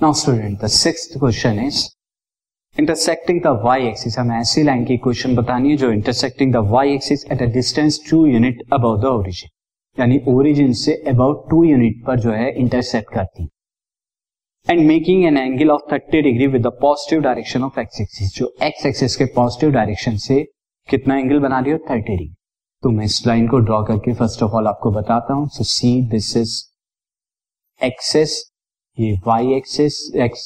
Now student the sixth question is intersecting the y axis हमें ऐसी line की question बतानी है जो intersecting the y axis at a distance two unit about the origin यानी origin से about two unit पर जो है इंटरसेक्ट करती है and making an angle of 30 degree with the positive direction of x axis जो एक्स एक्सिस के positive direction से कितना एंगल बना रही हो? 30 डिग्री तो मैं इस लाइन को ड्रॉ करके फ़र्स्ट ऑफ़ ऑल आपको बताता हूँ so see this is axes ये y axis x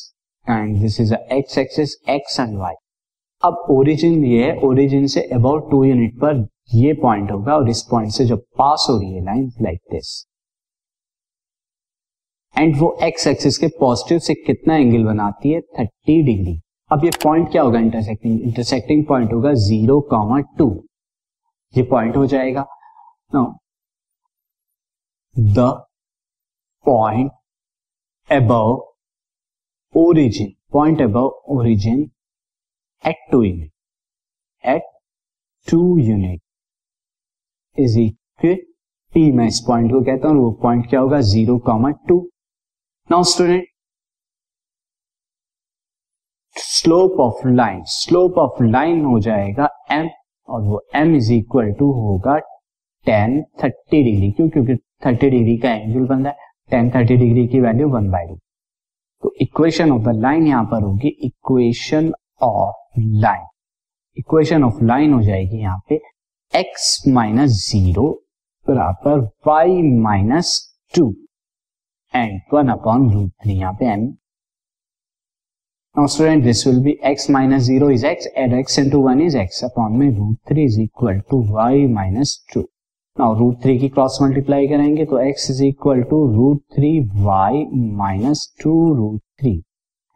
and this is x axis x and y अब ओरिजिन ये है ओरिजिन से अबाउट टू यूनिट पर ये पॉइंट होगा और इस पॉइंट से जो पास हो रही है लाइन लाइक दिस एंड वो एक्स एक्सिस के पॉजिटिव से कितना एंगल बनाती है? थर्टी डिग्री अब ये पॉइंट क्या होगा? इंटरसेक्टिंग इंटरसेक्टिंग पॉइंट होगा ज़ीरो कॉमा टू ये पॉइंट हो जाएगा. The point above origin point above origin at 2 unit. At 2 unit is equal to मैं इस पॉइंट को कहता हूँ वो पॉइंट क्या होगा? Zero comma two now student slope of line slope of line हो जाएगा एम और वो एम इज़ इक्वल टू होगा टेन थर्टी डिग्री क्यों? क्योंकि थर्टी डिग्री का एंगल बन रहा है। टेन थर्टी डिग्री की वैल्यू वन बाई रूट तो इक्वेशन ऑफ़ द लाइन यहाँ पर होगी equation of line equation of line हो जाएगी यहाँ पे एक्स माइनस ज़ीरो बराबर y minus two and one upon root three यहाँ पे m Now student, this will be x minus 0 is x x into 1 is x. Upon में root 3 is equal to y minus 2. Now root three की cross multiply करेंगे तो x is equal to root three y minus two root three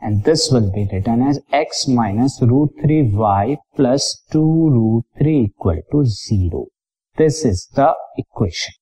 and this will be written as x minus root three y plus two root three equal to zero this is the equation